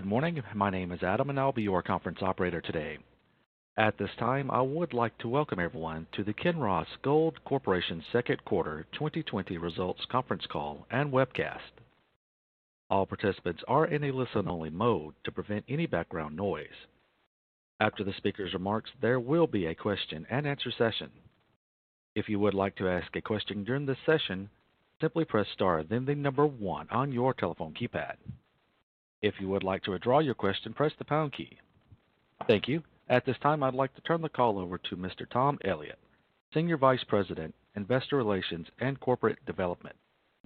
Good morning. My name is Adam, and I'll be your conference operator today. At this time, I would like to welcome everyone to the Kinross Gold Corporation second quarter 2020 results conference call and webcast. All participants are in a listen-only mode to prevent any background noise. After the speaker's remarks, there will be a question and answer session. If you would like to ask a question during this session, simply press star then the number one on your telephone keypad. If you would like to withdraw your question, press the pound key. Thank you. At this time, I'd like to turn the call over to Mr. Tom Elliott, Senior Vice President, Investor Relations and Corporate Development.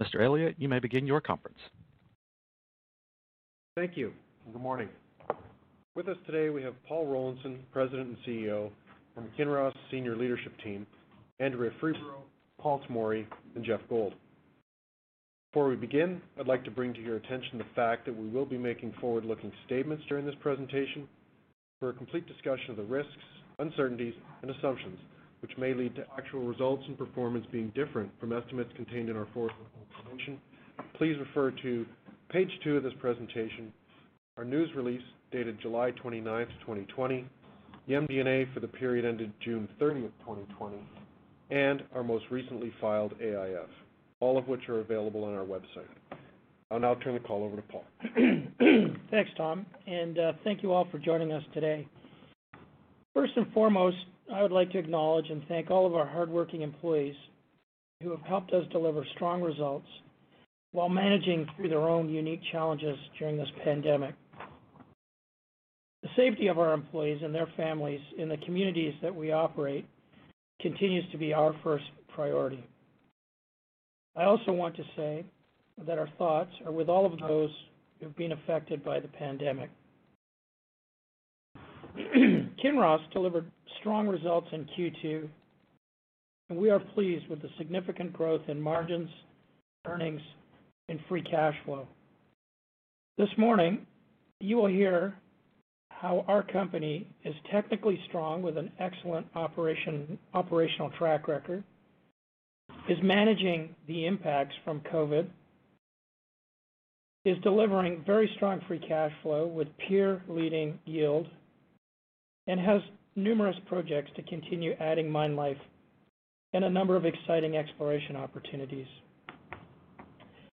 Mr. Elliott, you may begin your conference. Thank you. Good morning. With us today, we have Paul Rollinson, President and CEO, from Kinross senior leadership team, Andrea Freeborough, Paul Tomory, and Geoff Gold. Before we begin, I'd like to bring to your attention the fact that we will be making forward-looking statements during this presentation. For a complete discussion of the risks, uncertainties, and assumptions which may lead to actual results and performance being different from estimates contained in our forward-looking information, please refer to page two of this presentation, our news release dated July 29th, 2020, the MD&A for the period ended June 30th, 2020, and our most recently filed AIF, all of which are available on our website. I'll now turn the call over to Paul. Thanks, Tom, and uh, thank you all for joining us today. First and foremost, I would like to acknowledge and thank all of our hardworking employees who have helped us deliver strong results while managing through their own unique challenges during this pandemic. The safety of our employees and their families in the communities that we operate continues to be our first priority. I also want to say that our thoughts are with all of those who've been affected by the pandemic. Kinross delivered strong results in Q2, and we are pleased with the significant growth in margins, earnings, and free cash flow. This morning, you will hear how our company is technically strong with an excellent operational track record, is managing the impacts from COVID, is delivering very strong free cash flow with peer-leading yield, and has numerous projects to continue adding mine life and a number of exciting exploration opportunities.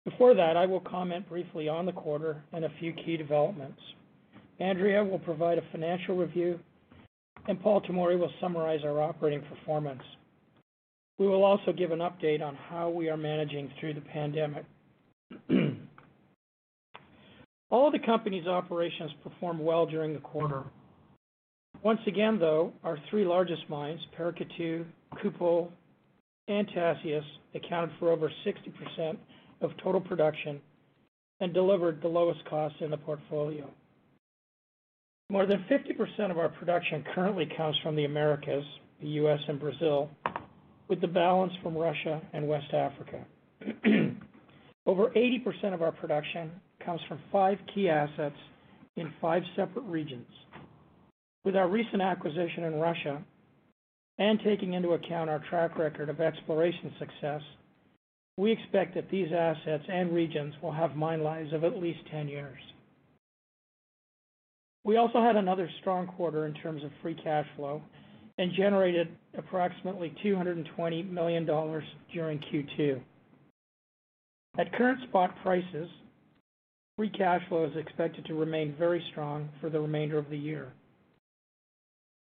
Before that, I will comment briefly on the quarter and a few key developments. Andrea will provide a financial review, and Paul Tomory will summarize our operating performance. We will also give an update on how we are managing through the pandemic. All of the company's operations performed well during the quarter. Once again, though, our three largest mines, Paracatu, Kupol, and Tasiast, accounted for over 60% of total production and delivered the lowest cost in the portfolio. More than 50% of our production currently comes from the Americas, the U.S., and Brazil, with the balance from Russia and West Africa. Over 80% of our production comes from five key assets in five separate regions. With our recent acquisition in Russia and taking into account our track record of exploration success, we expect that these assets and regions will have mine lives of at least 10 years. We also had another strong quarter in terms of free cash flow and generated approximately $220 million during Q2. At current spot prices, free cash flow is expected to remain very strong for the remainder of the year.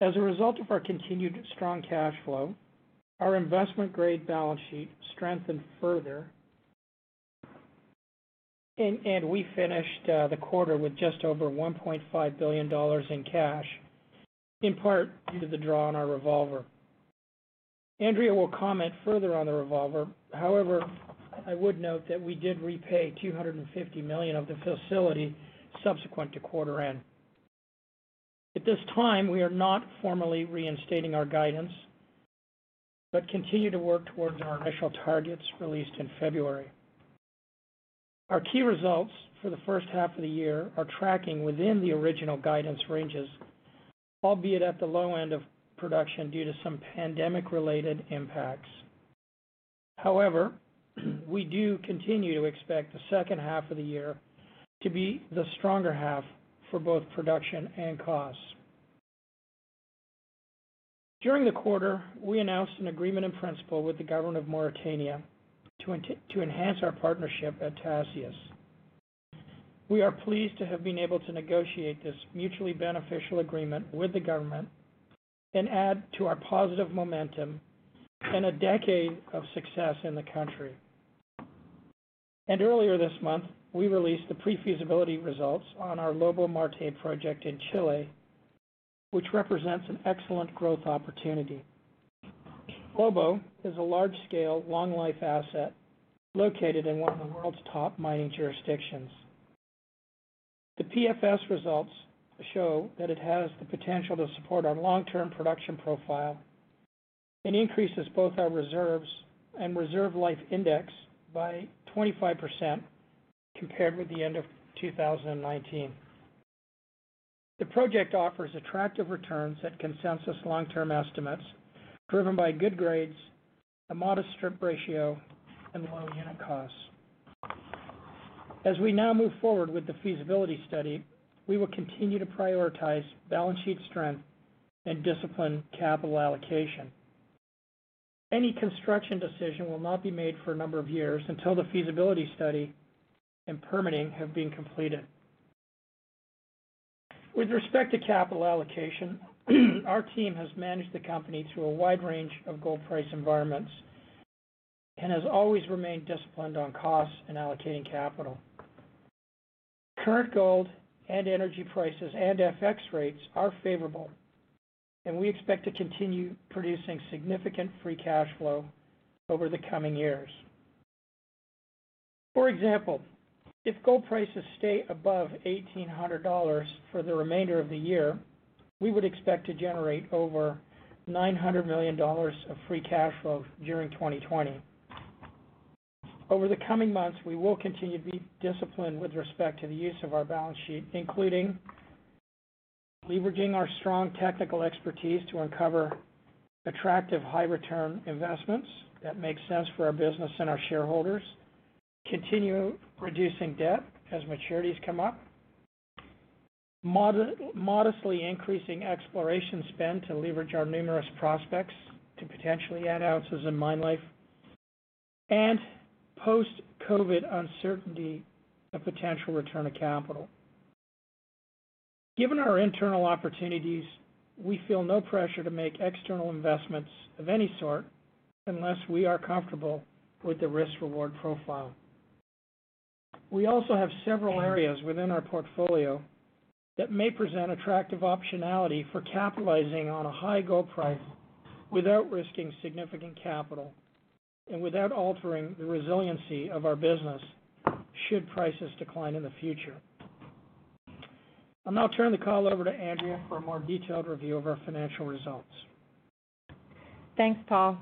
As a result of our continued strong cash flow, our investment-grade balance sheet strengthened further, and we finished uh, the quarter with just over $1.5 billion in cash, in part due to the draw on our revolver. Andrea will comment further on the revolver. However, I would note that we did repay 250 million of the facility subsequent to quarter end. At this time, we are not formally reinstating our guidance, but continue to work towards our initial targets released in February. Our key results for the first half of the year are tracking within the original guidance ranges, albeit at the low end of production due to some pandemic-related impacts. However, we do continue to expect the second half of the year to be the stronger half for both production and costs. During the quarter, we announced an agreement in principle with the government of Mauritania to enhance our partnership at Tasiast. We are pleased to have been able to negotiate this mutually beneficial agreement with the government and add to our positive momentum and a decade of success in the country. And earlier this month, we released the pre-feasibility results on our Lobo-Marte project in Chile, which represents an excellent growth opportunity. Lobo is a large-scale, long-life asset located in one of the world's top mining jurisdictions. The PFS results show that it has the potential to support our long-term production profile and increases both our reserves and reserve life index by 25% compared with the end of 2019. The project offers attractive returns at consensus long-term estimates, driven by good grades, a modest strip ratio, and low unit costs. As we now move forward with the feasibility study, we will continue to prioritize balance sheet strength and disciplined capital allocation. Any construction decision will not be made for a number of years until the feasibility study and permitting have been completed. With respect to capital allocation, our team has managed the company through a wide range of gold price environments and has always remained disciplined on costs and allocating capital. Current gold and energy prices and FX rates are favorable, and we expect to continue producing significant free cash flow over the coming years. For example, if gold prices stay above $1,800 for the remainder of the year, we would expect to generate over $900 million of free cash flow during 2020. Over the coming months, we will continue to be disciplined with respect to the use of our balance sheet, including leveraging our strong technical expertise to uncover attractive high-return investments that make sense for our business and our shareholders, continue reducing debt as maturities come up, modestly increasing exploration spend to leverage our numerous prospects to potentially add ounces in mine life, and post-COVID uncertainty, a potential return of capital. Given our internal opportunities, we feel no pressure to make external investments of any sort unless we are comfortable with the risk-reward profile. We also have several areas within our portfolio that may present attractive optionality for capitalizing on a high gold price without risking significant capital and without altering the resiliency of our business should prices decline in the future. I'll now turn the call over to Andrea for a more detailed review of our financial results. Thanks, Paul.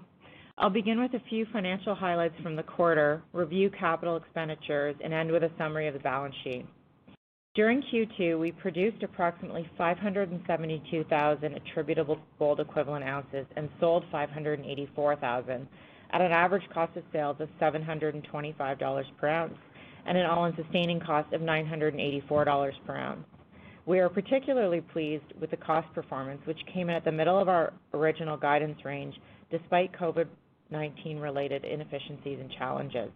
I'll begin with a few financial highlights from the quarter, review capital expenditures, and end with a summary of the balance sheet. During Q2, we produced approximately 572,000 attributable gold equivalent ounces and sold 584,000 at an average cost of sales of $725 per ounce and an all-in sustaining cost of $984 per ounce. We are particularly pleased with the cost performance, which came in at the middle of our original guidance range, despite COVID-19 related inefficiencies and challenges.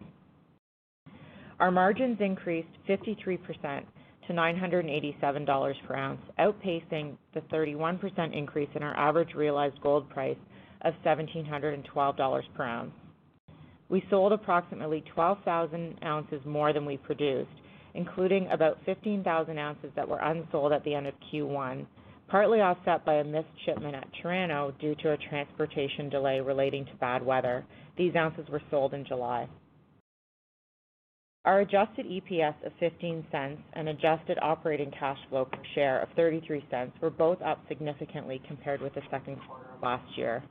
Our margins increased 53% to $987 per ounce, outpacing the 31% increase in our average realized gold price of $1,712 per ounce. We sold approximately 12,000 ounces more than we produced, including about 15,000 ounces that were unsold at the end of Q1, partly offset by a missed shipment at Chirano due to a transportation delay relating to bad weather. These ounces were sold in July. Our adjusted EPS of $0.15 and adjusted operating cash flow per share of $0.33 were both up significantly compared with the second quarter of last year.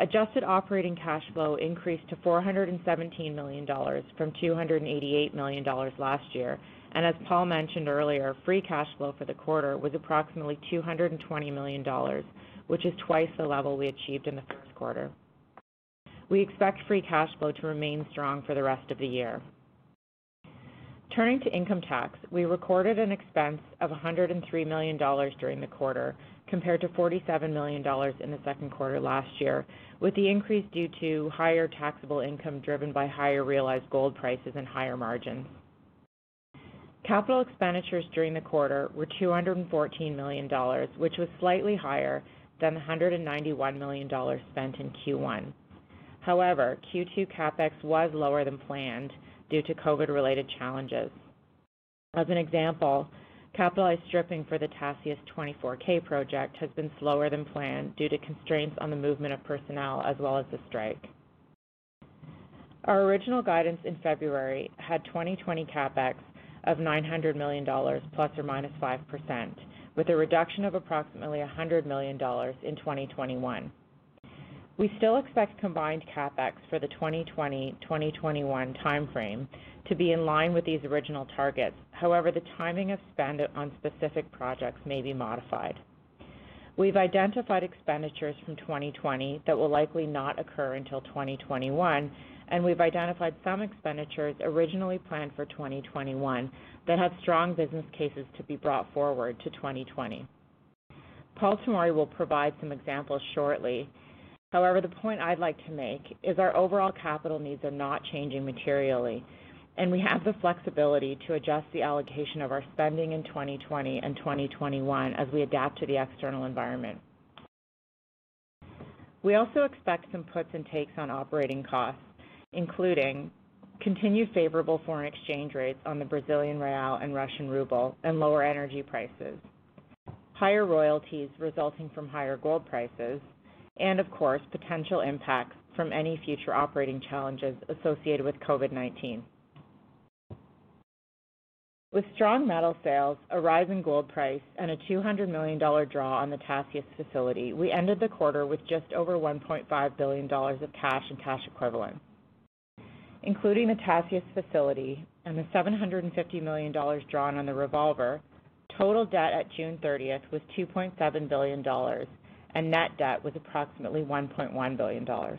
Adjusted operating cash flow increased to 417 million dollars from 288 million dollars last year. And as Paul mentioned earlier, free cash flow for the quarter was approximately 220 million dollars, which is twice the level we achieved in the first quarter. We expect free cash flow to remain strong for the rest of the year. Turning to income tax, we recorded an expense of 103 million dollars during the quarter, compared to 47 million dollars in the second quarter last year, with the increase due to higher taxable income driven by higher realized gold prices and higher margins. Capital expenditures during the quarter were 214 million dollars, which was slightly higher than the 191 million dollars spent in Q1. However, Q2 CapEx was lower than planned due to COVID-related challenges. As an example, capitalized stripping for the Tasiast 24k project has been slower than planned due to constraints on the movement of personnel as well as the strike. Our original guidance in February had 2020 CapEx of 900 million dollars plus or minus 5%, with a reduction of approximately 100 million dollars in 2021. We still expect combined CapEx for the 2020-2021 timeframe to be in line with these original targets. However, the timing of spend on specific projects may be modified. We've identified expenditures from 2020 that will likely not occur until 2021, and we've identified some expenditures originally planned for 2021 that have strong business cases to be brought forward to 2020. Paul Tomory will provide some examples shortly. However, the point I'd like to make is our overall capital needs are not changing materially, and we have the flexibility to adjust the allocation of our spending in 2020 and 2021 as we adapt to the external environment. We also expect some puts and takes on operating costs, including continued favorable foreign exchange rates on the Brazilian real and Russian ruble and lower energy prices, higher royalties resulting from higher gold prices, and of course, potential impacts from any future operating challenges associated with COVID-19. With strong metal sales, a rise in gold price, and a 200 million dollar draw on the Tasiast facility, we ended the quarter with just over 1.5 billion dollars of cash and cash equivalents. Including the Tasiast facility and the 750 million dollars drawn on the revolver, total debt at June 30th was 2.7 billion dollars, and net debt was approximately 1.1 billion dollars.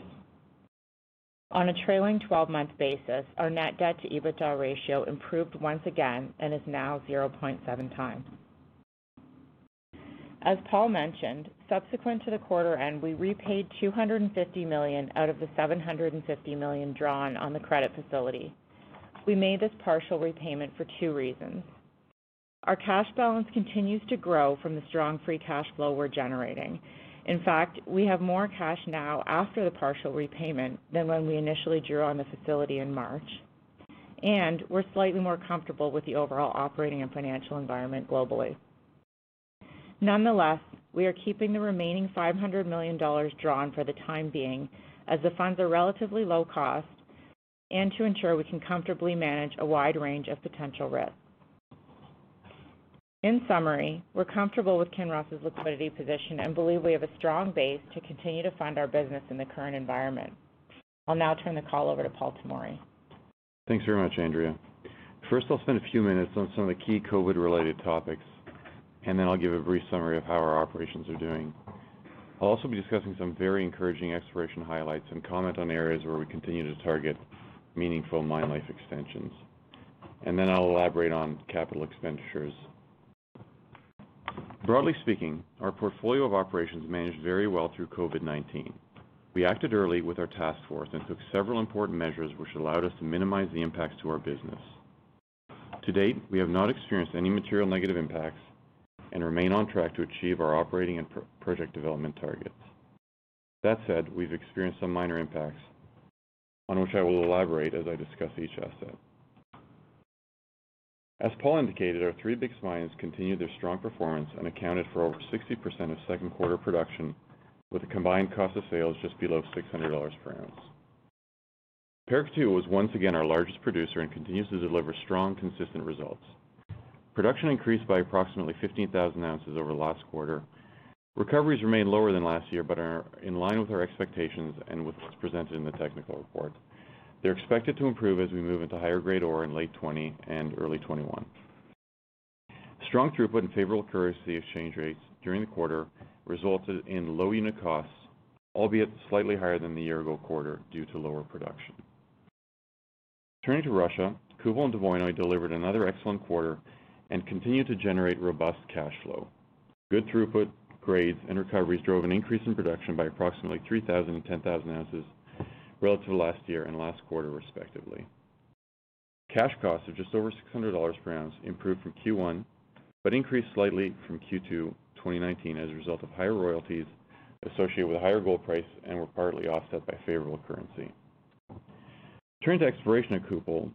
On a trailing 12-month basis, our net debt to EBITDA ratio improved once again and is now 0.7 times. As Paul mentioned, subsequent to the quarter end, we repaid 250 million out of the 750 million drawn on the credit facility. We made this partial repayment for two reasons. Our cash balance continues to grow from the strong free cash flow we're generating. In fact, we have more cash now after the partial repayment than when we initially drew on the facility in March, and we're slightly more comfortable with the overall operating and financial environment globally. Nonetheless, we are keeping the remaining 500 million dollars drawn for the time being, as the funds are relatively low cost, and to ensure we can comfortably manage a wide range of potential risks. In summary, we're comfortable with Kinross's liquidity position and believe we have a strong base to continue to fund our business in the current environment. I'll now turn the call over to Paul Tomory. Thanks very much, Andrea. First, I'll spend a few minutes on some of the key COVID-related topics, and then I'll give a brief summary of how our operations are doing. I'll also be discussing some very encouraging exploration highlights and comment on areas where we continue to target meaningful mine life extensions. And then I'll elaborate on capital expenditures. Broadly speaking, our portfolio of operations managed very well through COVID-19. We acted early with our task force and took several important measures which allowed us to minimize the impacts to our business. To date, we have not experienced any material negative impacts and remain on track to achieve our operating and project development targets. That said, we've experienced some minor impacts, on which I will elaborate as I discuss each asset. As Paul indicated, our three biggest mines continued their strong performance and accounted for over 60% of second quarter production, with a combined cost of sales just below 600 dollars per ounce. Paracatu was once again our largest producer and continues to deliver strong, consistent results. Production increased by approximately 15,000 ounces over last quarter. Recoveries remain lower than last year, but are in line with our expectations and with what's presented in the technical report. They're expected to improve as we move into higher grade ore in late 2020 and early 2021. Strong throughput and favorable currency exchange rates during the quarter resulted in low unit costs, albeit slightly higher than the year-ago quarter due to lower production. Turning to Russia, Kupol and Dvoinoye delivered another excellent quarter and continued to generate robust cash flow. Good throughput, grades, and recoveries drove an increase in production by approximately 3,000 and 10,000 ounces relative to last year and last quarter, respectively. Cash costs of just over $600 per ounce improved from Q1, but increased slightly from Q2 2019 as a result of higher royalties associated with a higher gold price and were partly offset by favorable currency. Turning to exploration at Kupol.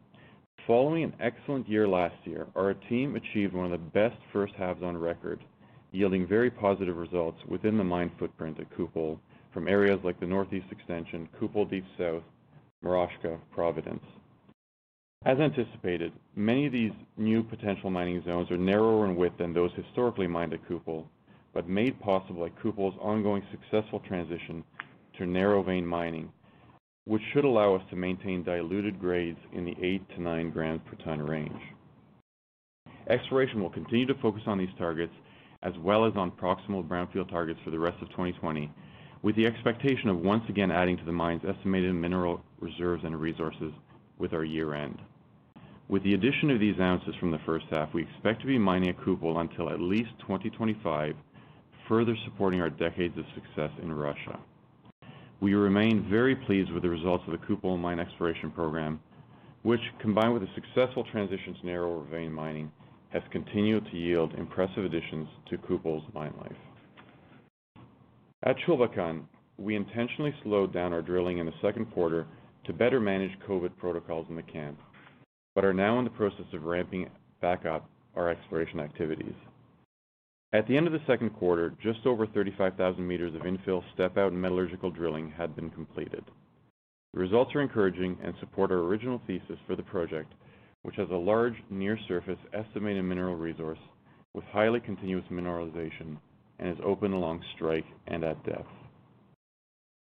Following an excellent year last year, our team achieved one of the best first halves on record, yielding very positive results within the mine footprint at Kupol from areas like the Northeast Extension, Kupol Deep South, Moroshka, Providence. As anticipated, many of these new potential mining zones are narrower in width than those historically mined at Kupol, but made possible by Kupol's ongoing successful transition to narrow vein mining, which should allow us to maintain diluted grades in the 8 to 9 grams per ton range. Exploration will continue to focus on these targets as well as on proximal brownfield targets for the rest of 2020, with the expectation of once again adding to the mine's estimated mineral reserves and resources with our year-end. With the addition of these ounces from the first half, we expect to be mining at Kupol until at least 2025, further supporting our decades of success in Russia. We remain very pleased with the results of the Kupol mine exploration program, which, combined with a successful transition to narrower vein mining, has continued to yield impressive additions to Kupol's mine life. At Chulbatkan, we intentionally slowed down our drilling in the second quarter to better manage COVID protocols in the camp, but are now in the process of ramping back up our exploration activities. At the end of the second quarter, just over 35,000 meters of infill step-out metallurgical drilling had been completed. The results are encouraging and support our original thesis for the project, which has a large near-surface estimated mineral resource with highly continuous mineralization and is open along strike and at depth.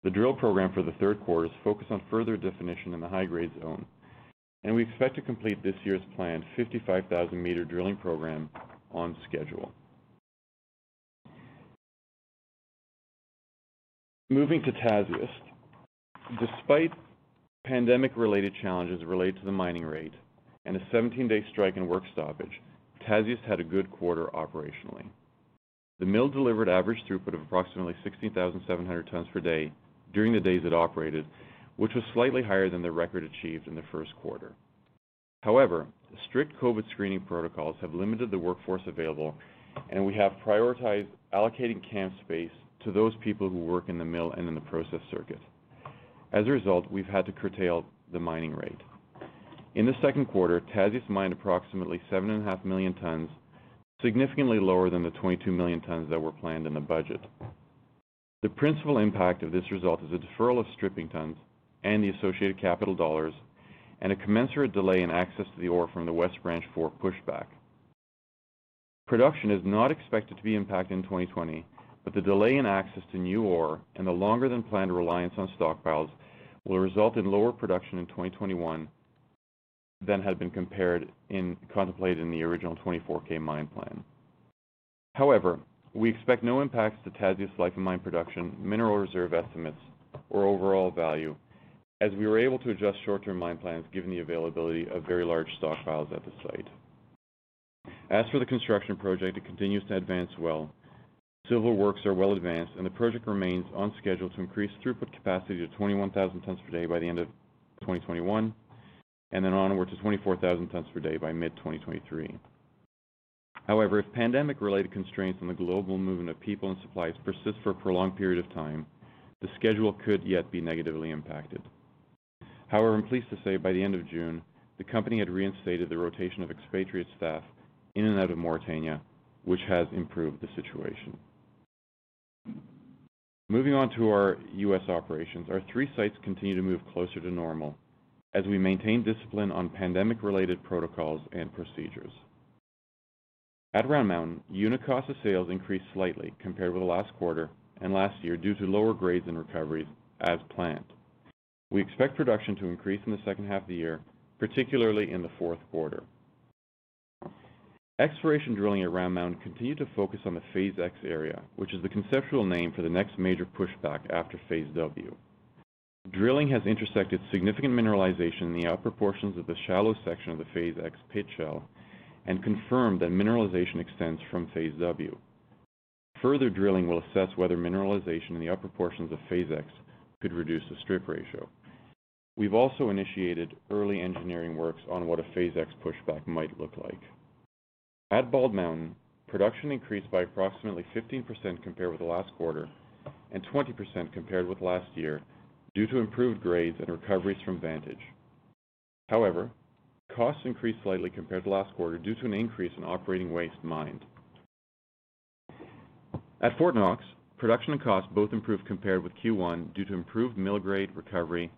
The drill program for the third quarter is focused on further definition in the high-grade zone, and we expect to complete this year's planned 55,000-meter drilling program on schedule. Moving to Tasiast. Despite pandemic-related challenges related to the mining rate and a 17-day strike and work stoppage, Tasiast had a good quarter operationally. The mill delivered average throughput of approximately 16,700 tons per day during the days it operated, which was slightly higher than the record achieved in the first quarter. However, strict COVID screening protocols have limited the workforce available, and we have prioritized allocating camp space to those people who work in the mill and in the process circuit. As a result, we've had to curtail the mining rate. In the second quarter, Tasiast mined approximately 7.5 million tons, significantly lower than the 22 million tons that were planned in the budget. The principal impact of this result is a deferral of stripping tons and the associated capital dollars, and a commensurate delay in access to the ore from the West Branch 4 pushback. Production is not expected to be impacted in 2020, but the delay in access to new ore and the longer-than-planned reliance on stockpiles will result in lower production in 2021 than had been compared in contemplated in the original 24k mine plan. However, we expect no impacts to Tasiast's life of mine production, mineral reserve estimates, or overall value, as we were able to adjust short-term mine plans given the availability of very large stockpiles at the site. As for the construction project, it continues to advance well. Civil works are well advanced, and the project remains on schedule to increase throughput capacity to 21,000 tons per day by the end of 2021, and then onward to 24,000 tons per day by mid-2023. However, if pandemic-related constraints on the global movement of people and supplies persist for a prolonged period of time, the schedule could yet be negatively impacted. However, I'm pleased to say by the end of June, the company had reinstated the rotation of expatriate staff in and out of Mauritania, which has improved the situation. Moving on to our U.S. operations. Our three sites continue to move closer to normal, as we maintain discipline on pandemic-related protocols and procedures. At Round Mountain, unit cost of sales increased slightly compared with the last quarter and last year due to lower grades and recoveries as planned. We expect production to increase in the second half of the year, particularly in the fourth quarter. Exploration drilling at Round Mountain continued to focus on the Phase X area, which is the conceptual name for the next major pushback after Phase W. Drilling has intersected significant mineralization in the upper portions of the shallow section of the Phase X pit shell and confirmed that mineralization extends from Phase W. Further drilling will assess whether mineralization in the upper portions of Phase X could reduce the strip ratio. We've also initiated early engineering works on what a Phase X pushback might look like. At Bald Mountain, production increased by approximately 15% compared with the last quarter and 20% compared with last year due to improved grades and recoveries from Vantage. However, costs increased slightly compared to last quarter due to an increase in operating waste mined. At Fort Knox, production and costs both improved compared with Q1 due to improved mill grade recovery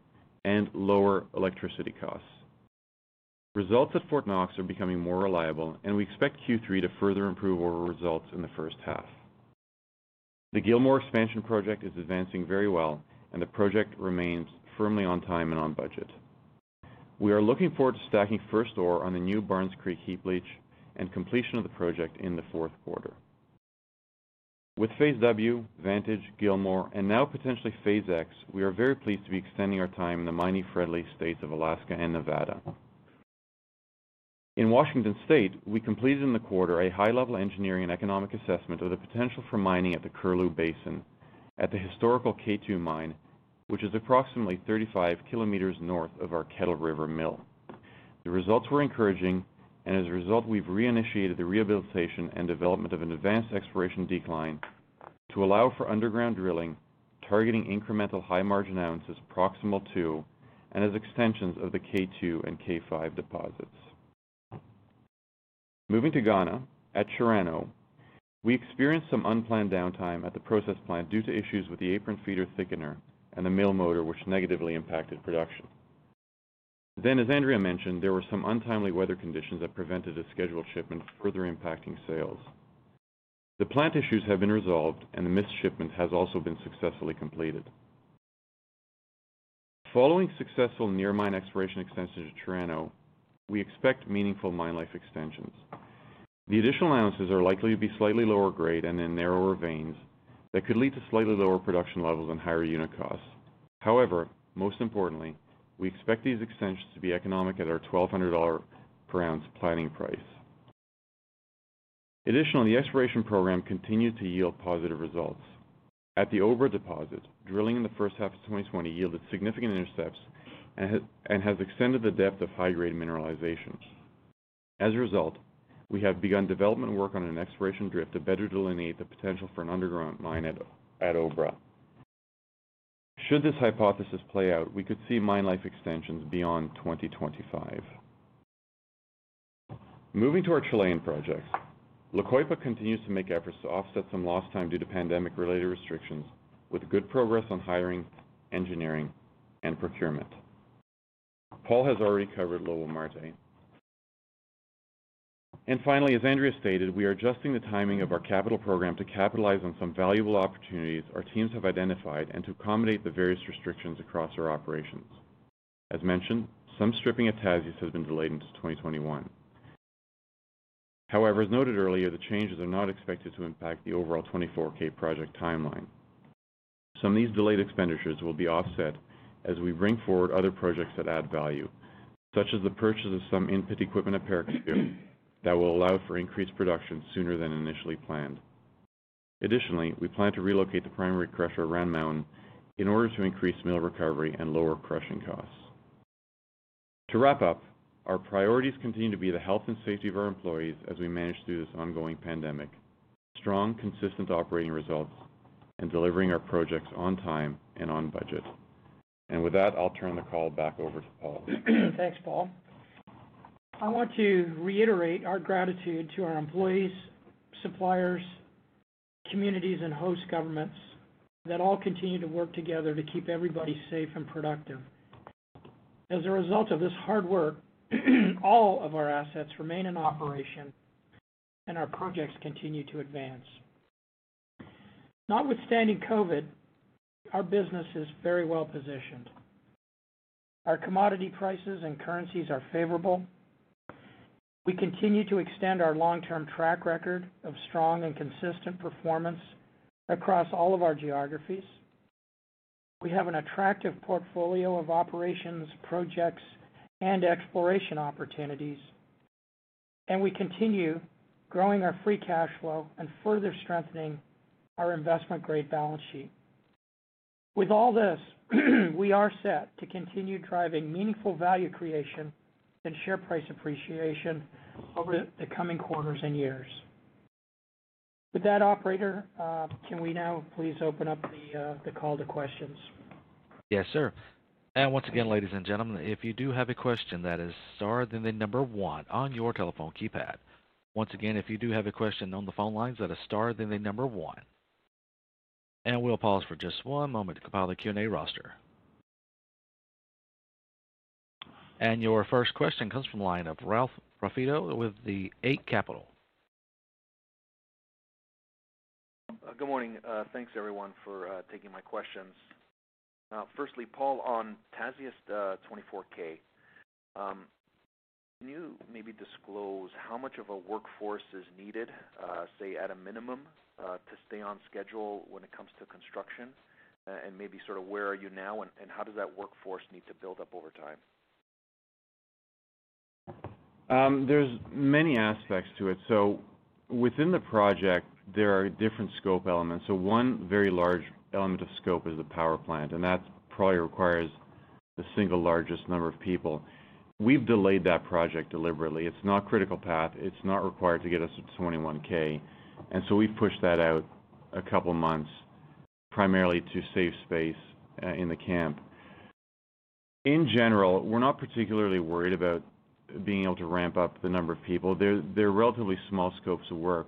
and lower electricity costs. Results at Fort Knox are becoming more reliable, and we expect Q3 to further improve our results in the first half. The Gilmore expansion project is advancing very well, and the project remains firmly on time and on budget. We are looking forward to stacking first ore on the new Barnes Creek heap leach and completion of the project in the fourth quarter. With Phase W, Vantage, Gilmore, and now potentially Phase X, we are very pleased to be extending our time in the mining-friendly states of Alaska and Nevada. In Washington State, we completed in the quarter a high-level engineering and economic assessment of the potential for mining at the Curlew Basin at the historical K2 mine, which is approximately 35 km north of our Kettle River mill. The results were encouraging, and as a result, we've reinitiated the rehabilitation and development of an advanced exploration decline to allow for underground drilling, targeting incremental high-margin ounces proximal to and as extensions of the K2 and K5 deposits. Moving to Ghana, at Chirano, we experienced some unplanned downtime at the process plant due to issues with the apron feeder thickener and the mill motor, which negatively impacted production. Then, as Andrea mentioned, there were some untimely weather conditions that prevented a scheduled shipment, further impacting sales. The plant issues have been resolved, and the missed shipment has also been successfully completed. Following successful near mine exploration extensions at Chirano, we expect meaningful mine life extensions. The additional ounces are likely to be slightly lower grade and in narrower veins that could lead to slightly lower production levels and higher unit costs. However, most importantly, we expect these extensions to be economic at our $1,200 per ounce planning price. Additionally, the exploration program continued to yield positive results. At the Obra deposit, drilling in the first half of 2020 yielded significant intercepts and has extended the depth of high-grade mineralization. As a result, we have begun development work on an exploration drift to better delineate the potential for an underground mine at Obra. Should this hypothesis play out, we could see mine life extensions beyond 2025. Moving to our Chilean projects, La Coipa continues to make efforts to offset some lost time due to pandemic-related restrictions, with good progress on hiring, engineering, and procurement. Paul has already covered Lobo-Marte. Finally, as Andrea stated, we are adjusting the timing of our capital program to capitalize on some valuable opportunities our teams have identified and to accommodate the various restrictions across our operations. As mentioned, some stripping at Tasiast has been delayed into 2021. However, as noted earlier, the changes are not expected to impact the overall 24k project timeline. Some of these delayed expenditures will be offset as we bring forward other projects that add value, such as the purchase of some in-pit equipment at Paracatu that will allow for increased production sooner than initially planned. Additionally, we plan to relocate the primary crusher at Round Mountain in order to increase mill recovery and lower crushing costs. To wrap up, our priorities continue to be the health and safety of our employees as we manage through this ongoing pandemic, strong, consistent operating results, and delivering our projects on time and on budget. And with that, I'll turn the call back over to Paul. Thanks, Paul. I want to reiterate our gratitude to our employees, suppliers, communities, and host governments that all continue to work together to keep everybody safe and productive. As a result of this hard work, all of our assets remain in operation, and our projects continue to advance. Notwithstanding COVID, our business is very well-positioned. Our commodity prices and currencies are favorable. We continue to extend our long-term track record of strong and consistent performance across all of our geographies. We have an attractive portfolio of operations, projects, and exploration opportunities, and we continue growing our free cash flow and further strengthening our investment-grade balance sheet. With all this, we are set to continue driving meaningful value creation and share price appreciation over the coming quarters and years. With that, operator, uh, can we now please open up uh, the call to questions? Yes, sir. And once again, ladies and gentlemen, if you do have a question, that is star, then the number one on your telephone keypad. Once again, if you do have a question on the phone lines, that is star, then the number one. And we'll pause for just one moment to compile the Q&A roster. And your first question comes from the line of Ralph Profiti with the Eight Capital. Uh, good morning. Uh, thanks, everyone, for uh, taking my questions. Firstly, Paul, on Tasiast 24k, um, can you maybe disclose how much of a workforce is needed, say, at a minimum, to stay on schedule when it comes to construction? And maybe sort of where are you now, and how does that workforce need to build up over time? Um, there's many aspects to it. So within the project, there are different scope elements. So one very large element of scope is the power plant, and that probably requires the single largest number of people. We've delayed that project deliberately. It's not critical path. It's not required to get us to 21k. And so we've pushed that out a couple months, primarily to save space uh, in the camp. In general, we're not particularly worried about being able to ramp up the number of people. They're they're relatively small scopes of work.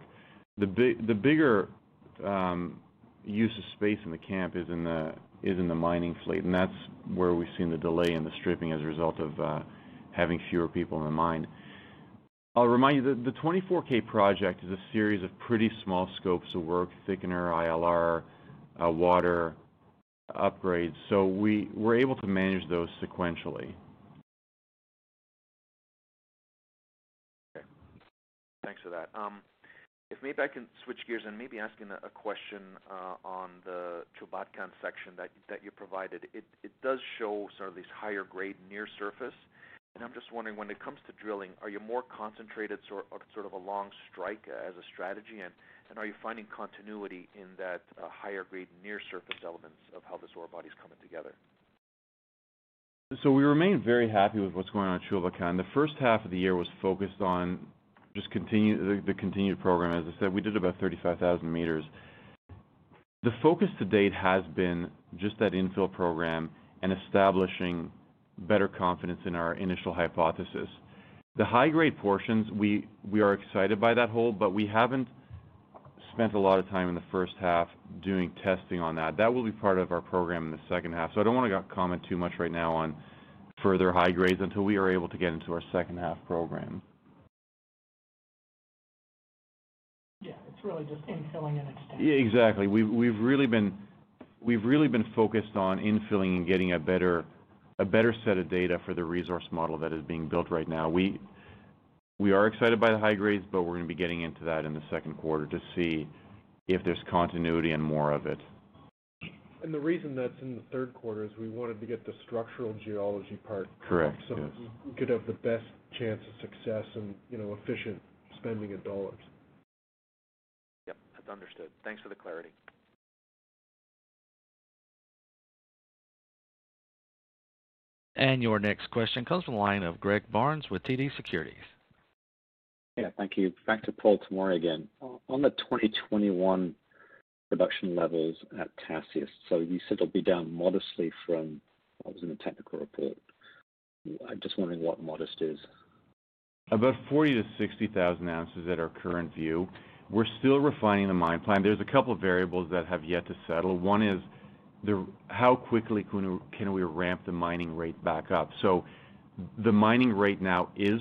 The bigger um, use of space in the camp is in the is in the mining fleet, and that's where we've seen the delay in the stripping as a result of uh, having fewer people in the mine. I'll remind you that the 24k project is a series of pretty small scopes of work, thickener, ILR, uh, water upgrades. So we, we're able to manage those sequentially. Thanks for that. Um, if maybe I can switch gears and maybe asking a question uh, on the Chulbatkan section that you provided. It does show sort of these higher grade near surface, and I'm just wondering, when it comes to drilling, are you more concentrated sort of along strike as a strategy? And are you finding continuity in that uh, higher grade near surface elements of how this ore body's coming together? So we remain very happy with what's going on at Chulbatkan. The first half of the year was focused on just continue the continued program. As I said, we did about 35,000 meters. The focus to date has been just that infill program and establishing better confidence in our initial hypothesis. The high-grade portions, we are excited by that hole, but we haven't spent a lot of time in the first half doing testing on that. That will be part of our program in the second half. So I don't want to comment too much right now on further high grades until we are able to get into our second half program. It's really just infilling and extending. Yeah, exactly. We've really been we've really been focused on infilling and getting a better a better set of data for the resource model that is being built right now. We we are excited by the high grades, but we're going to be getting into that in the second quarter to see if there's continuity and more of it. And the reason that's in the third quarter is we wanted to get the structural geology part. Correct. Yes. We could have the best chance of success and you know efficient spending of dollars. Yep, that's understood. Thanks for the clarity. And your next question comes from the line of Greg Barnes with TD Securities. Yeah, thank you. Back to Paul Tomory again. On the 2021 production levels at Tasiast, so you said it'll be down modestly from what was in the technical report. I'm just wondering what modest is. About 40,000-60,000 ounces at our current view. We're still refining the mine plan. There's a couple of variables that have yet to settle. One is how quickly can we ramp the mining rate back up. So the mining rate now is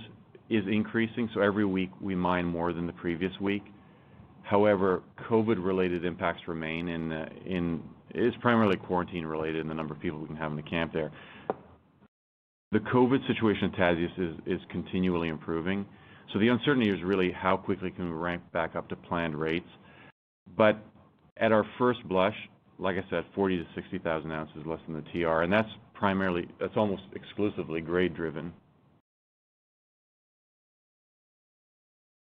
is increasing, so every week we mine more than the previous week. However, COVID-related impacts remain, and it's primarily quarantine related and the number of people we can have in the camp there. The COVID situation at Tasiast is continually improving. So the uncertainty is really how quickly can we ramp back up to planned rates. But at our first blush, like I said, 40 to 60,000 ounces less than the TR, and that's primarily, that's almost exclusively grade driven.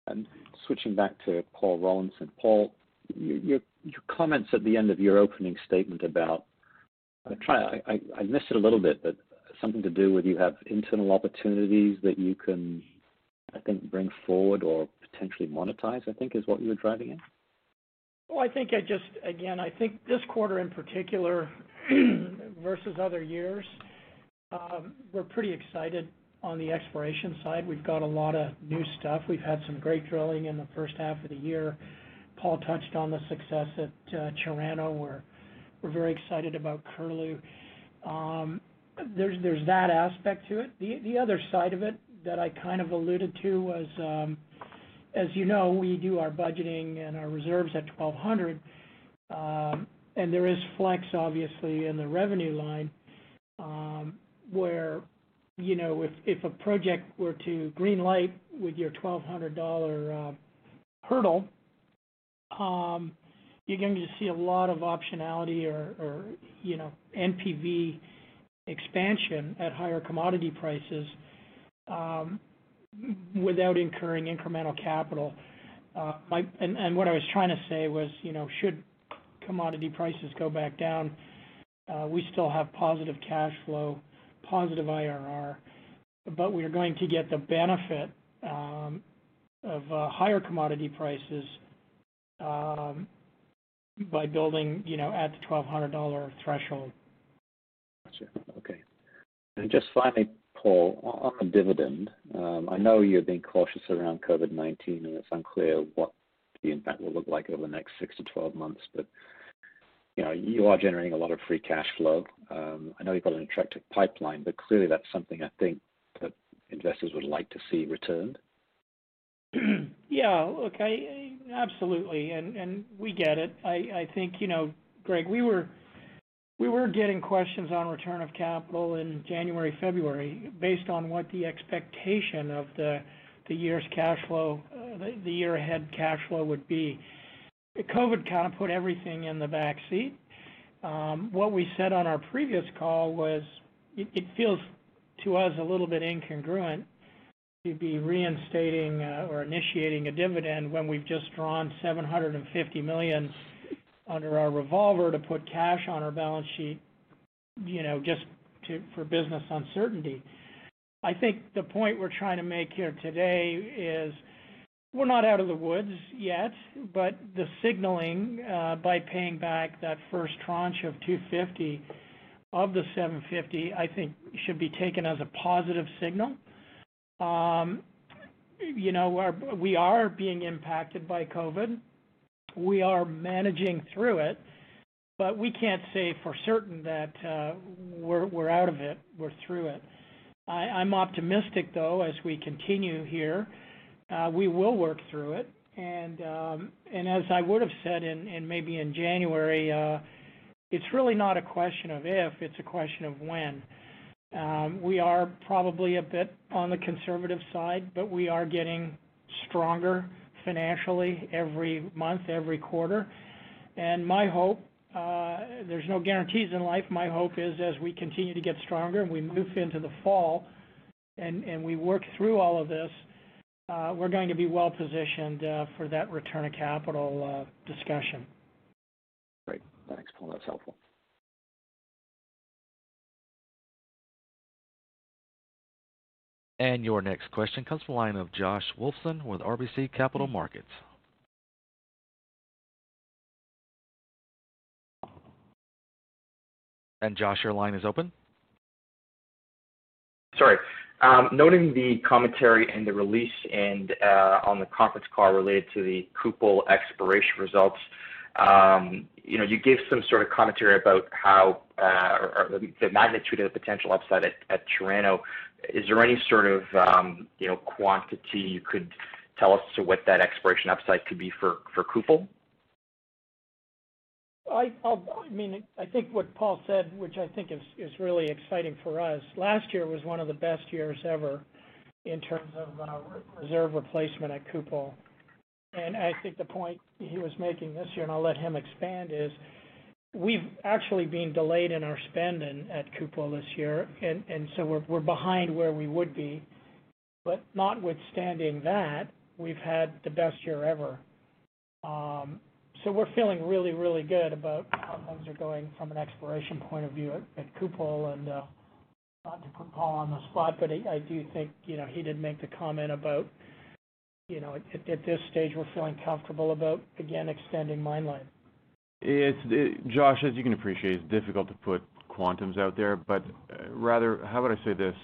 And switching back to Paul Rollinson. Paul, your your comments at the end of your opening statement about, I try I, I missed it a little bit, but something to do with you have internal opportunities that you can, I think, bring forward or potentially monetize, I think is what you were driving at? Well, I think I just, again, I think this quarter in particular versus other years, we're pretty excited on the exploration side. We've got a lot of new stuff. We've had some great drilling in the first half of the year. Paul touched on the success at Chirano. Where we're very excited about Curlew. Um there's there's that aspect to it. The the other side of it that I kind of alluded to was, um, as you know, we do our budgeting and our reserves at $1,200. Um, and there is flex, obviously, in the revenue line, um, where you know, if a project were to green light with your $1,200 uh, hurdle, you're going to see a lot of optionality or you know, NPV expansion at higher commodity prices Um, without incurring incremental capital. Uh, and what I was trying to say was, you know, should commodity prices go back down, uh, we still have positive cash flow, positive IRR, but we are going to get the benefit um, of uh, higher commodity prices um, by building you know, at the $1,200 threshold. Got you. Okay. Just finally, Paul, on the dividend, um, I know you're being cautious around COVID-19, and it's unclear what the impact will look like over the next six to 12 months, but you are generating a lot of free cash flow. Um, I know you've got an attractive pipeline, but clearly that's something I think that investors would like to see returned. Yeah. Look, absolutely. And we get it. I think, you know, Greg, we were getting questions on return of capital in January, February based on what the expectation of the year's cash flow, uh, the year ahead cash flow would be. COVID kind of put everything in the back seat. Um, what we said on our previous call was, it feels to us a little bit incongruent to be reinstating uh, or initiating a dividend when we've just drawn $750 million under our revolver to put cash on our balance sheet you know, just for business uncertainty. I think the point we're trying to make here today is we're not out of the woods yet, but the signaling by paying back that first tranche of 250 of the 750, I think should be taken as a positive signal. Um, you know, we are being impacted by COVID. We are managing through it, but we can't say for certain that uh, we're out of it, we're through it. I'm optimistic, though, as we continue here, uh, we will work through it. And um, as I would've said and maybe in January, uh, it's really not a question of if, it's a question of when. Um, we are probably a bit on the conservative side, but we are getting stronger financially every month, every quarter. And my hope, uh, there's no guarantees in life, my hope is as we continue to get stronger and we move into the fall and and we work through all of this, uh, we're going to be well-positioned uh, for that return of capital discussion. Great. Thanks, Paul. That's helpful. And your next question comes from the line of Josh Wolfson with RBC Capital mm-hmm. Markets. And Josh, your line is open. Sorry. Um, noting the commentary in the release and uh, on the conference call related to the Kupol exploration results, um, You know, you gave some sort of commentary about how uh, or the magnitude of the potential upside at Chirano. Is there any sort of, um, you know, quantity you could tell us to what that exploration upside could be for Kupol? I mean, I think what Paul said, which I think is really exciting for us, last year was one of the best years ever in terms of uh, reserve replacement at Kupol. I think the point he was making this year, and I'll let him expand, is we've actually been delayed in our spending at Kupol this year, and so we're behind where we would be. But notwithstanding that, we've had the best year ever. Um so we're feeling really really good about how things are going from an exploration point of view at Kupol. Not to put Paul on the spot, but I do think, you know, he did make the comment about, you know, at this stage, we're feeling comfortable about, again, extending mine life. Josh, as you can appreciate, it's difficult to put quantums out there, but uh, rather, how about I say this?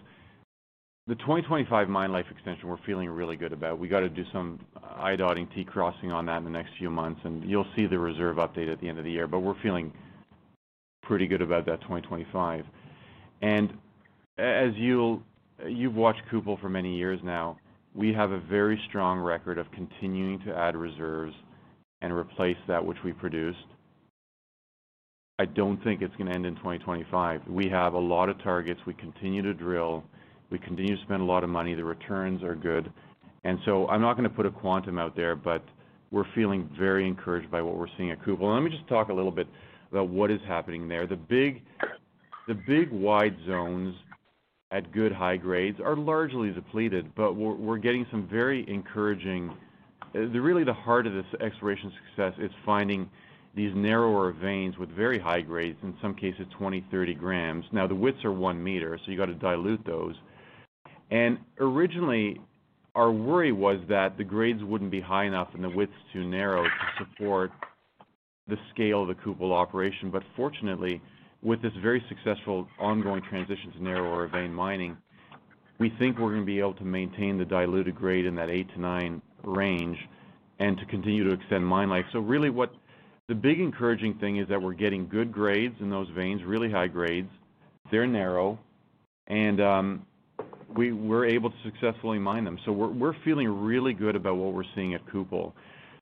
The 2025 mine life extension, we're feeling really good about. We got to do some uh, I-dotting, T-crossing on that in the next few months, and you'll see the reserve update at the end of the year. But we're feeling pretty good about that 2025. And As you've watched Kupol for many years now, we have a very strong record of continuing to add reserves and replace that which we produced. I don't think it's gonna end in 2025. We have a lot of targets. We continue to drill. We continue to spend a lot of money. The returns are good. And so I'm not gonna put a quantum out there, but we're feeling very encouraged by what we're seeing at Kupol. Let me just talk a little bit about what is happening there. The big the big wide zones at good high grades are largely depleted, but we're getting some very encouraging. Really the heart of this exploration success is finding these narrower veins with very high grades, in some cases 20, 30 grams. Now, the widths are 1 meter, so you got to dilute those. And originally, our worry was that the grades wouldn't be high enough and the widths too narrow to support the scale of the Kupol operation. But fortunately, with this very successful ongoing transition to narrower vein mining, we think we're gonna be able to maintain the diluted grade in that 8-9 range and to continue to extend mine life. So really what the big encouraging thing is that we're getting good grades in those veins, really high grades. They're narrow, and um, we're able to successfully mine them. So we're feeling really good about what we're seeing at Kupol.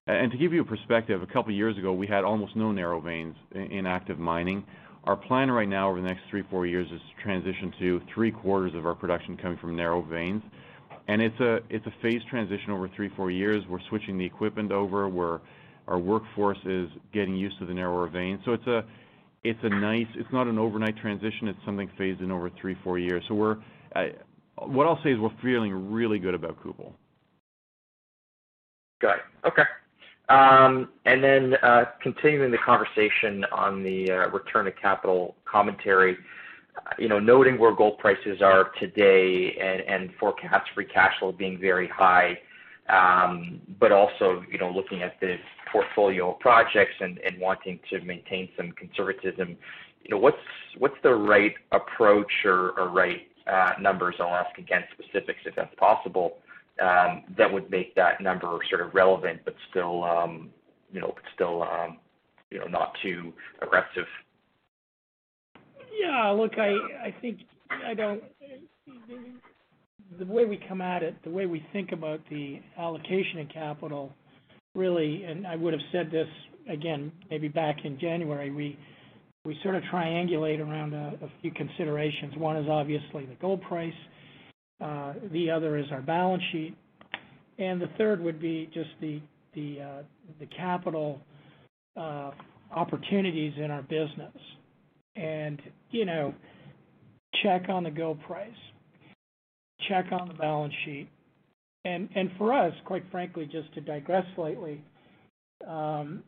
And to give you a perspective, a couple years ago, we had almost no narrow veins in active mining. Our plan right now over the next 3-4 years is to transition to three-quarters of our production coming from narrow veins. And it's a it's a phased transition over 3-4 years. We're switching the equipment over. Our workforce is getting used to the narrower veins. So it's a it's a nice. It's not an overnight transition. It's something phased in over 3-4 years. So we're. I, what I'll say is we're feeling really good about Kupol. Got it. Okay. Um, and then uh, continuing the conversation on the uh, return of capital commentary, you know, noting where gold prices are today and, and forecast free cash flow being very high, Um, but also, you know, looking at the portfolio of projects and wanting to maintain some conservatism, you know, what's the right approach or right uh, numbers, I'll ask again specifics if that's possible, um, that would make that number sort of relevant but still, um, you know, but still um you know, not too aggressive? Yeah. Look, I think the way we come at it, the way we think about the allocation of capital, really, and I would have said this again, maybe back in January, we sort of triangulate around a few considerations. One is obviously the gold price, uh, the other is our balance sheet, and the third would be just the uh, capital uh, opportunities in our business. And you know, check on the gold price, check on the balance sheet. And, and for us, quite frankly, just to digress slightly, um,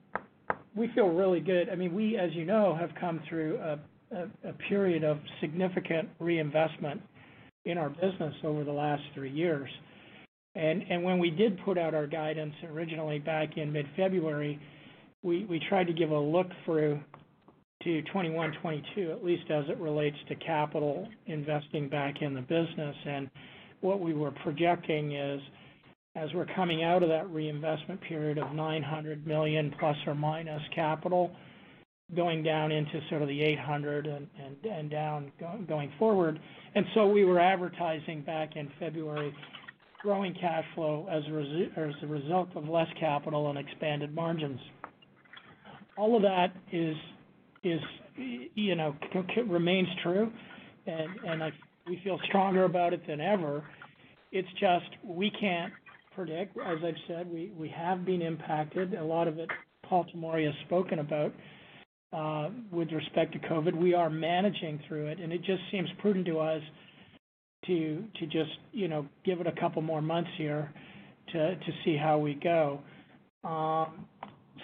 we feel really good. I mean, we, as you know, have come through a period of significant reinvestment in our business over the last three years. And, and When we did put out our guidance originally back in mid-February, we tried to give a look through to 2021, 2022, at least as it relates to capital investing back in the business. And what we were projecting is as we're coming out of that reinvestment period of 900 million plus or minus capital, going down into sort of the $800 and down going forward. And so we were advertising back in February, growing cash flow as a result of less capital and expanded margins. All of that remains true, and and we feel stronger about it than ever. It's just we can't predict. As I've said, we we have been impacted. A lot of it, Paul Tomory has spoken about uh, with respect to COVID. We are managing through it, and it just seems prudent to us to to just you know give it a couple more months here to see how we go. Um,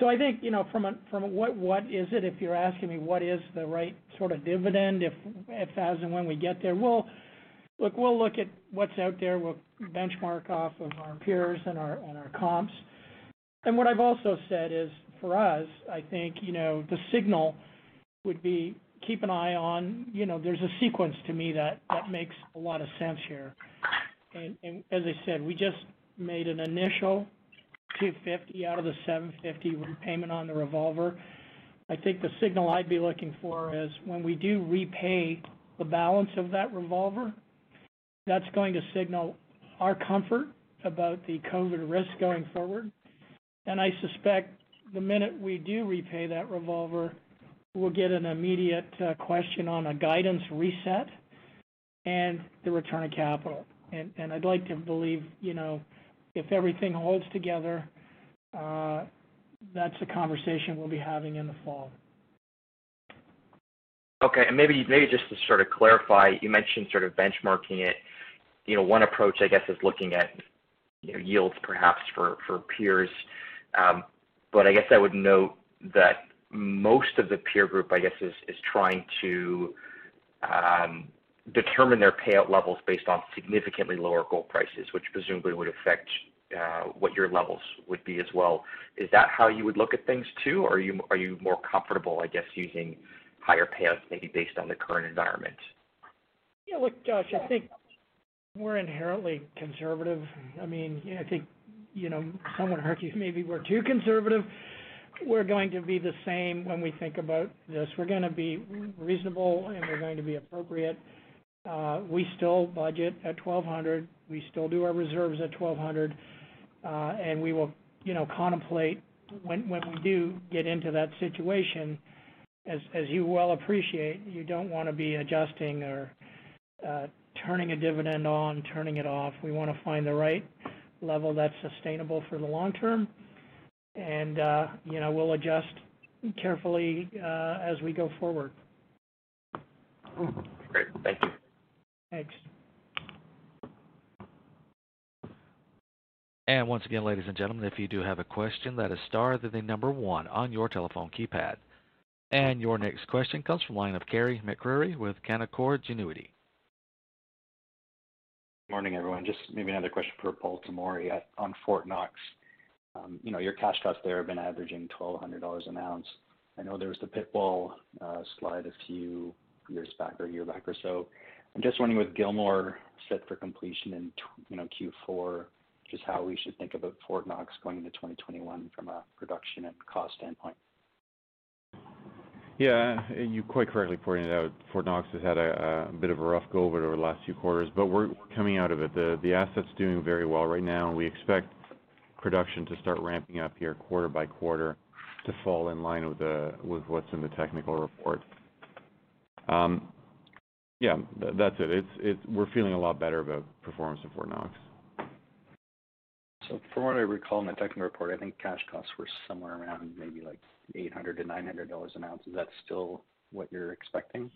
I think, you know, from what is it, if you're asking me what is the right sort of dividend, if if as and when we get there, we'll look at what's out there. We'll benchmark off of our peers and our and our comps. And what I've also said is, for us, I think, you know, the signal would be keep an eye on, you know, there's a sequence to me that makes a lot of sense here. And, and as I said, we just made an initial 250 out of the 750 repayment on the revolver. I think the signal I'd be looking for is when we do repay the balance of that revolver, that's going to signal our comfort about the COVID risk going forward. And I suspect the minute we do repay that revolver, we'll get an immediate uh, question on a guidance reset and the return of capital. I'd like to believe, if everything holds together, that's a conversation we'll be having in the fall. Okay. And Maybe maybe just to sort of clarify, you mentioned sort of benchmarking it. You know, one approach, I guess, is looking at yields perhaps for peers. Um, but I guess I would note that most of the peer group, I guess, is trying to determine their payout levels based on significantly lower gold prices, which presumably would affect uh, what your levels would be as well. Is that how you would look at things too, or are you more comfortable, I guess, using higher payouts maybe based on the current environment? Yeah, look, Josh, I think we're inherently conservative. I mean, I think some would argue maybe we're too conservative. We're going to be the same when we think about this. We're going to be reasonable, and we're going to be appropriate. Uh, we still budget at 1,200. We still do our reserves at $1,200. Uh, and we will you know contemplate when we do get into that situation, as you well appreciate, you don't want to be adjusting or uh, turning a dividend on, turning it off. We want to find the right level that's sustainable for the long term. And uh you know we'll adjust carefully as we go forward. Mm-hmm. Great. Thank you. Thanks. And once again, ladies and gentlemen, if you do have a question, that is star, then the number one on your telephone keypad. And your next question comes from the line of Carey MacRury with Canaccord Genuity. Morning, everyone. Just maybe another question for Paul Tomory on Fort Knox. Um, you know, your cash costs there have been averaging $1,200 an ounce. I know there was the pit wall slide a few years back or a year back or so. I'm just wondering with Gilmore set for completion in Q4, just how we should think about Fort Knox going into 2021 from a production and cost standpoint. Yeah, you quite correctly pointed out Fort Knox has had a bit of a rough go of it over the last few quarters, but we're coming out of it. The asset's doing very well right now, and we expect production to start ramping up here quarter by quarter to fall in line with what's in the technical report. Um, Yeah, that's it. We're feeling a lot better about performance of Fort Knox. So from what I recall in the technical report, I think cash costs were somewhere around maybe like $800-$900 an ounce. Is that still what you're expecting?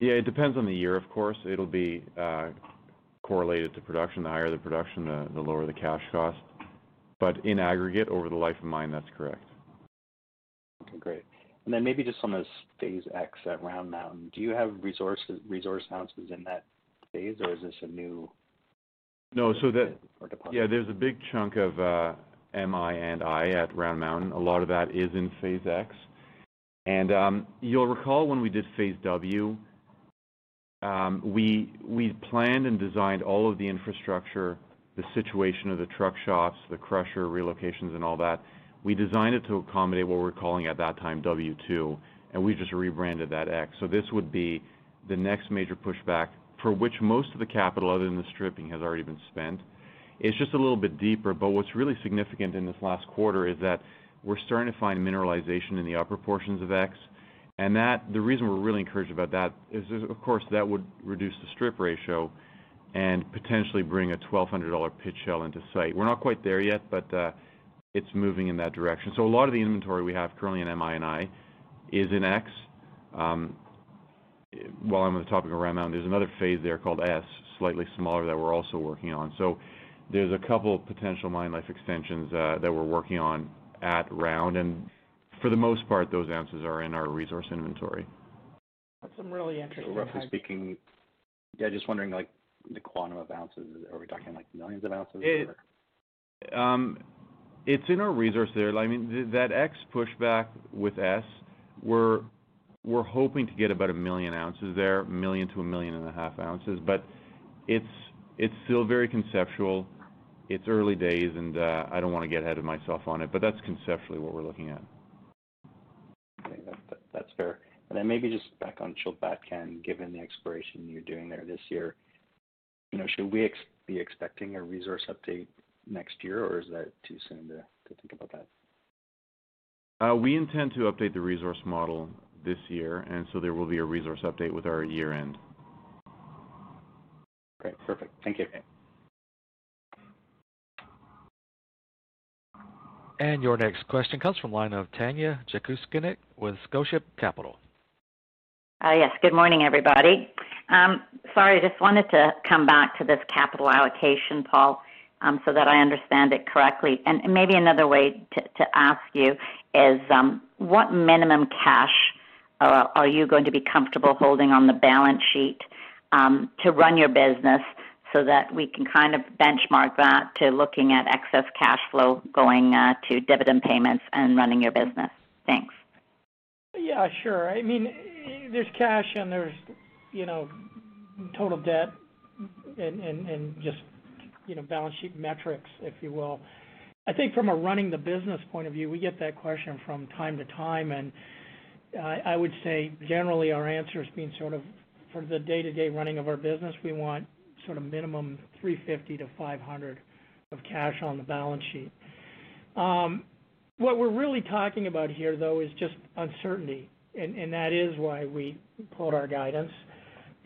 Yeah, it depends on the year, of course. It'll be uh, correlated to production. The higher the production, the lower the cash cost. But in aggregate, over the life of mine, that's correct. Okay, great. And then maybe just on this Phase X at Round Mountain, do you have resources, resource ounces in that phase, or is this a new? No. so deposit? Yeah, there's a big chunk of uh, M, I, and I and I at Round Mountain. A lot of that is in Phase X. And um, you'll recall when we did Phase W, um, we planned and designed all of the infrastructure the situation of the truck shops, the crusher relocations and all that, we designed it to accommodate what we're calling at that time W2, and we just rebranded that X. So this would be the next major pushback for which most of the capital other than the stripping has already been spent. It's just a little bit deeper, but what's really significant in this last quarter is that we're starting to find mineralization in the upper portions of X. And that the reason we're really encouraged about that is, of course, that would reduce the strip ratio and potentially bring a $1,200 pit shell into sight. We're not quite there yet, but uh, it's moving in that direction. So a lot of the inventory we have currently in MI&I is in X. Um, while I'm on the topic of Round Mountain, there's another phase there called S, slightly smaller, that we're also working on. So there's a couple of potential mine life extensions uh, that we're working on at Round, and for the most part, those ounces are in our resource inventory. That's some really interesting. Roughly speaking, yeah, just wondering, like, the quantum of ounces. Are we talking, like, millions of ounces or? Um, It's in our resource there. I mean, that X pushback with S, we're we're hoping to get about a 1 million ounces there, 1 million to 1.5 million ounces. But it's it's still very conceptual. It's early days, and uh, I don't wanna get ahead of myself on it, but that's conceptually what we're looking at. Okay. That's fair. And then maybe just back on Chulbatkan, given the exploration you're doing there this year, you know, should we be expecting a resource update next year, or is that too soon to think about that? Uh, we intend to update the resource model this year, and so there will be a resource update with our year-end. Great. Perfect. Thank you. And your next question comes from the line of Tanya Jakusconek with Scotia Capital. Uh, yes. Good morning, everybody. Um, sorry, I just wanted to come back to this capital allocation, Paul, Um, so that I understand it correctly. And maybe another way to to ask you is, um, what minimum cash uh, are you going to be comfortable holding on the balance sheet, um, to run your business so that we can kind of benchmark that to looking at excess cash flow going uh, to dividend payments and running your business? Thanks. Yeah, sure. I mean, there's cash and there's, you know, total debt and, and, and just, you know, balance sheet metrics, if you will. I think from a running the business point of view, we get that question from time to time, and I would say generally our answer has been sort of for the day-to-day running of our business, we want sort of minimum $350-$500 of cash on the balance sheet. Um, what we're really talking about here, though, is just uncertainty, and that is why we pulled our guidance.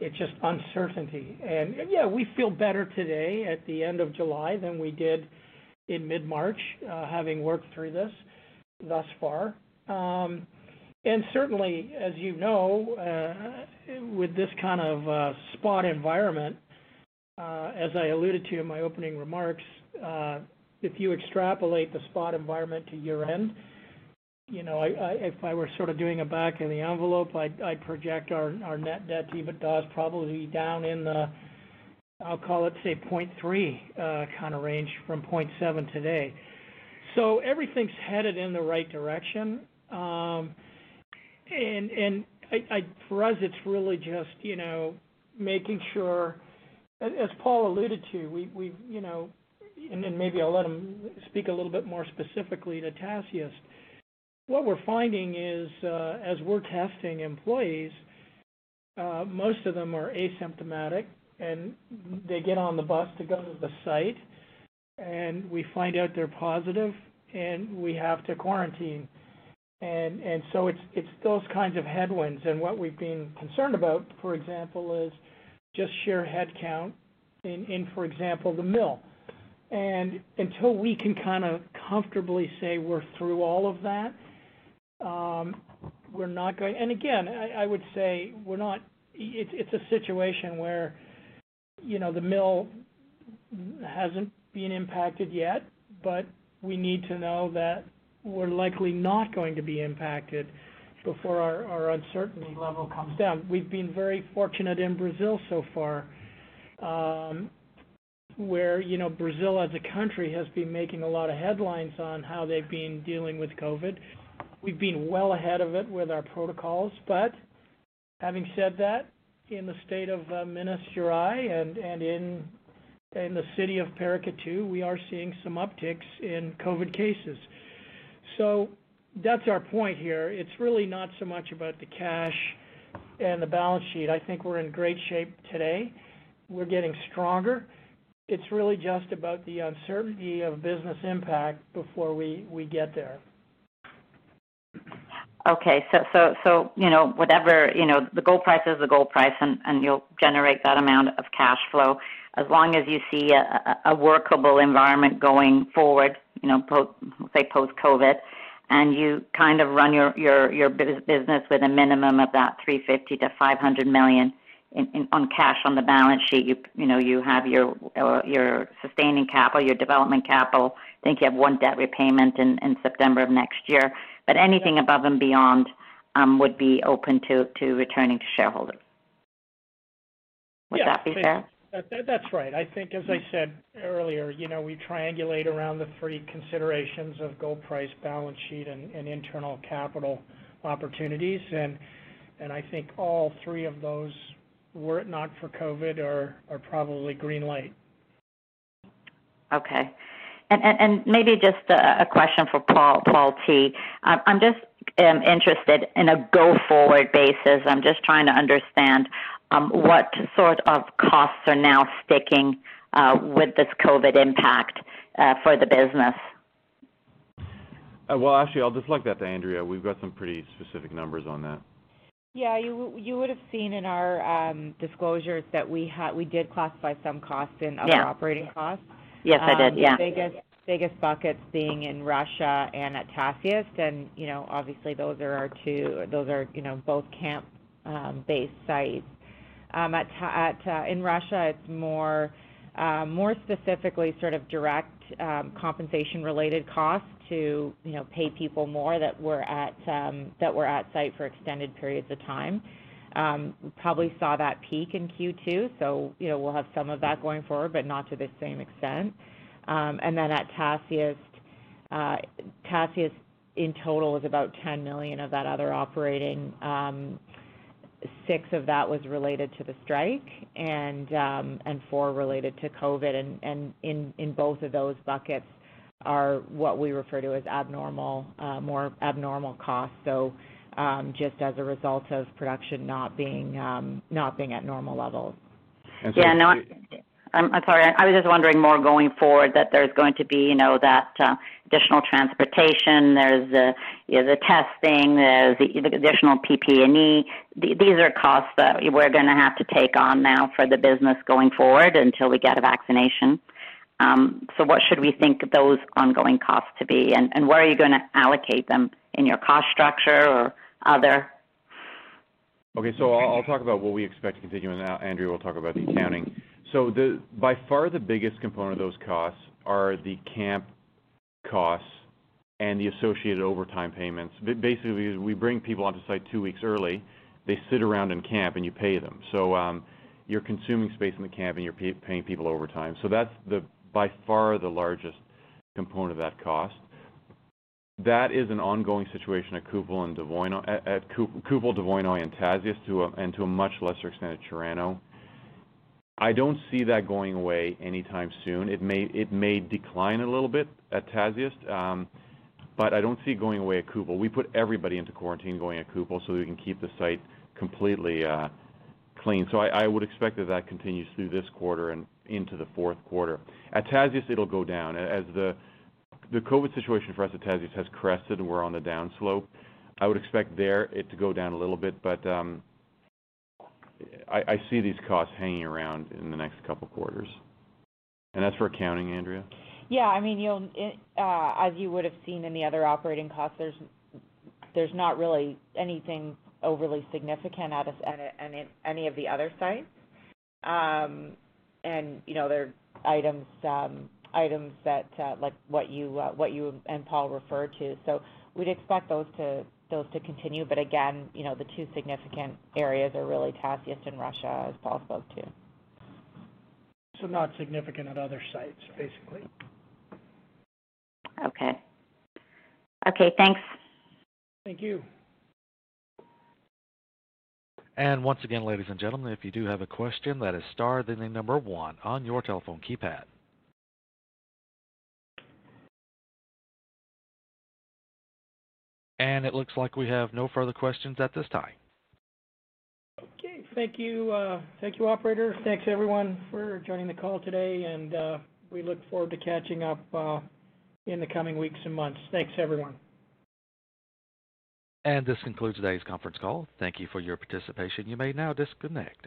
It's just uncertainty. And yeah, we feel better today at the end of July than we did in mid-March, uh, having worked through this thus far. Um, and certainly, as you know, uh, with this kind of uh, spot environment, as I alluded to in my opening remarks, if you extrapolate the spot environment to year-end, you know, if I were sort of doing a back of the envelope, I'd project our net debt to EBITDA is probably down in the, I'll call it, say, 0.3 uh, kind of range from 0.7 today. So everything's headed in the right direction. Um, and for us, it's really just, you know, making sure, as Paul alluded to, we, you know, and then maybe I'll let him speak a little bit more specifically to Tasiast. What we're finding is, uh, as we're testing employees, uh, most of them are asymptomatic, and they get on the bus to go to the site, and we find out they're positive, and we have to quarantine. And, and so it's it's those kinds of headwinds. And what we've been concerned about, for example, is just sheer headcount in, for example, the mill. And until we can kind of comfortably say we're through all of that, Um, we're not going. And again, I would say we're not. It's a situation where, you know, the mill hasn't been impacted yet, but we need to know that we're likely not going to be impacted before our uncertainty level comes down. We've been very fortunate in Brazil so far, um, where, you know, Brazil as a country has been making a lot of headlines on how they've been dealing with COVID. We've been well ahead of it with our protocols. But having said that, in the state of uh, Minas Gerais and in the city of Paracatu, we are seeing some upticks in COVID cases. So that's our point here. It's really not so much about the cash and the balance sheet. I think we're in great shape today. We're getting stronger. It's really just about the uncertainty of business impact before we get there. Okay. So, so, so, you know, whatever, you know, the gold price is the gold price, and, and you'll generate that amount of cash flow. As long as you see a, a workable environment going forward, you know, post, say, post-COVID, and you kind of run your, your, your business with a minimum of that 350 to 500 million in, in, on cash on the balance sheet. You, you know, you have your, uh, your sustaining capital, your development capital. I think you have one debt repayment in, in September of next year but anything above and beyond um, would be open to, to returning to shareholders. Would that be fair? That, that, that's right. I think, as I said earlier, you know, we triangulate around the three considerations of gold price, balance sheet, and, and internal capital opportunities, and and I think all three of those, were it not for COVID, are are probably green light. Okay. And, and, and maybe just a, a, question for Paul, Paul T. I'm just um, interested in a go-forward basis. I'm just trying to understand um, what sort of costs are now sticking uh, with this COVID impact uh, for the business. Uh, well, actually, I'll just like that to Andrea. We've got some pretty specific numbers on that. Yeah, you you would have seen in our um, disclosures that we had we did classify some costs in other yeah. operating costs. Yes, I did. Um, yeah. Biggest biggest buckets being in Russia and at Tasiast, and you know, obviously those are our two. Those are you know both camp um, based sites. Um, at at uh, in Russia, it's more um, more specifically sort of direct um, compensation related costs to you know pay people more that were at um, that were at site for extended periods of time. Um, probably saw that peak in Q2, so you know we'll have some of that going forward, but not to the same extent. Um, and then at Tasiast, uh, in total is about 10 million of that other operating. Um, six of that was related to the strike, and um, and four related to COVID. And, and in in both of those buckets are what we refer to as abnormal, uh, more abnormal costs. So um, just as a result of production not being um, not being at normal levels. So yeah, no, I'm, I'm sorry. I was just wondering more going forward that there's going to be, you know, that uh, additional transportation. There's the you know, the testing. There's the, the additional PPE. The, these are costs that we're going to have to take on now for the business going forward until we get a vaccination. Um, so, what should we think those ongoing costs to be, and, and where are you going to allocate them in your cost structure or other? Okay, so I'll, talk about what we expect to continue, and Andrea will talk about the accounting. So the by far the biggest component of those costs are the camp costs and the associated overtime payments. Basically, we bring people onto site two weeks early. They sit around in camp, and you pay them. So um, you're consuming space in the camp, and you're pay, paying people overtime. So that's the by far the largest component of that cost. That is an ongoing situation at Kupol Dvoinoye, and a, and to a much lesser extent at Chirano. I don't see that going away anytime soon. It may it may decline a little bit at Tasiast, um, but I don't see it going away at Kupol. We put everybody into quarantine going at Kupol so we can keep the site completely uh, clean. So I, would expect that that continues through this quarter and into the fourth quarter. At Tasiast, it'll go down as the the COVID situation for us at Tasiast has crested and we're on the downslope. I would expect there it to go down a little bit, but um, I, see these costs hanging around in the next couple quarters. And that's for accounting, Andrea? Yeah, I mean, you'll, uh, as you would have seen in the other operating costs, there's there's not really anything overly significant at any of the other sites. Um, and, you know, there are items um, items that, uh, like what you uh, what you and Paul referred to. So we'd expect those to those to continue. But again, you know, the two significant areas are really Tasiast and Russia, as Paul spoke to. So not significant at other sites, basically. Okay. Okay, thanks. Thank you. And once again, ladies and gentlemen, if you do have a question, that is star then the number one on your telephone keypad. It looks like we have no further questions at this time. Okay. Thank you, uh, thank you, operator. Thanks everyone for joining the call today, and uh, we look forward to catching up uh, in the coming weeks and months. Thanks, everyone. And this concludes today's conference call. Thank you for your participation. You may now disconnect.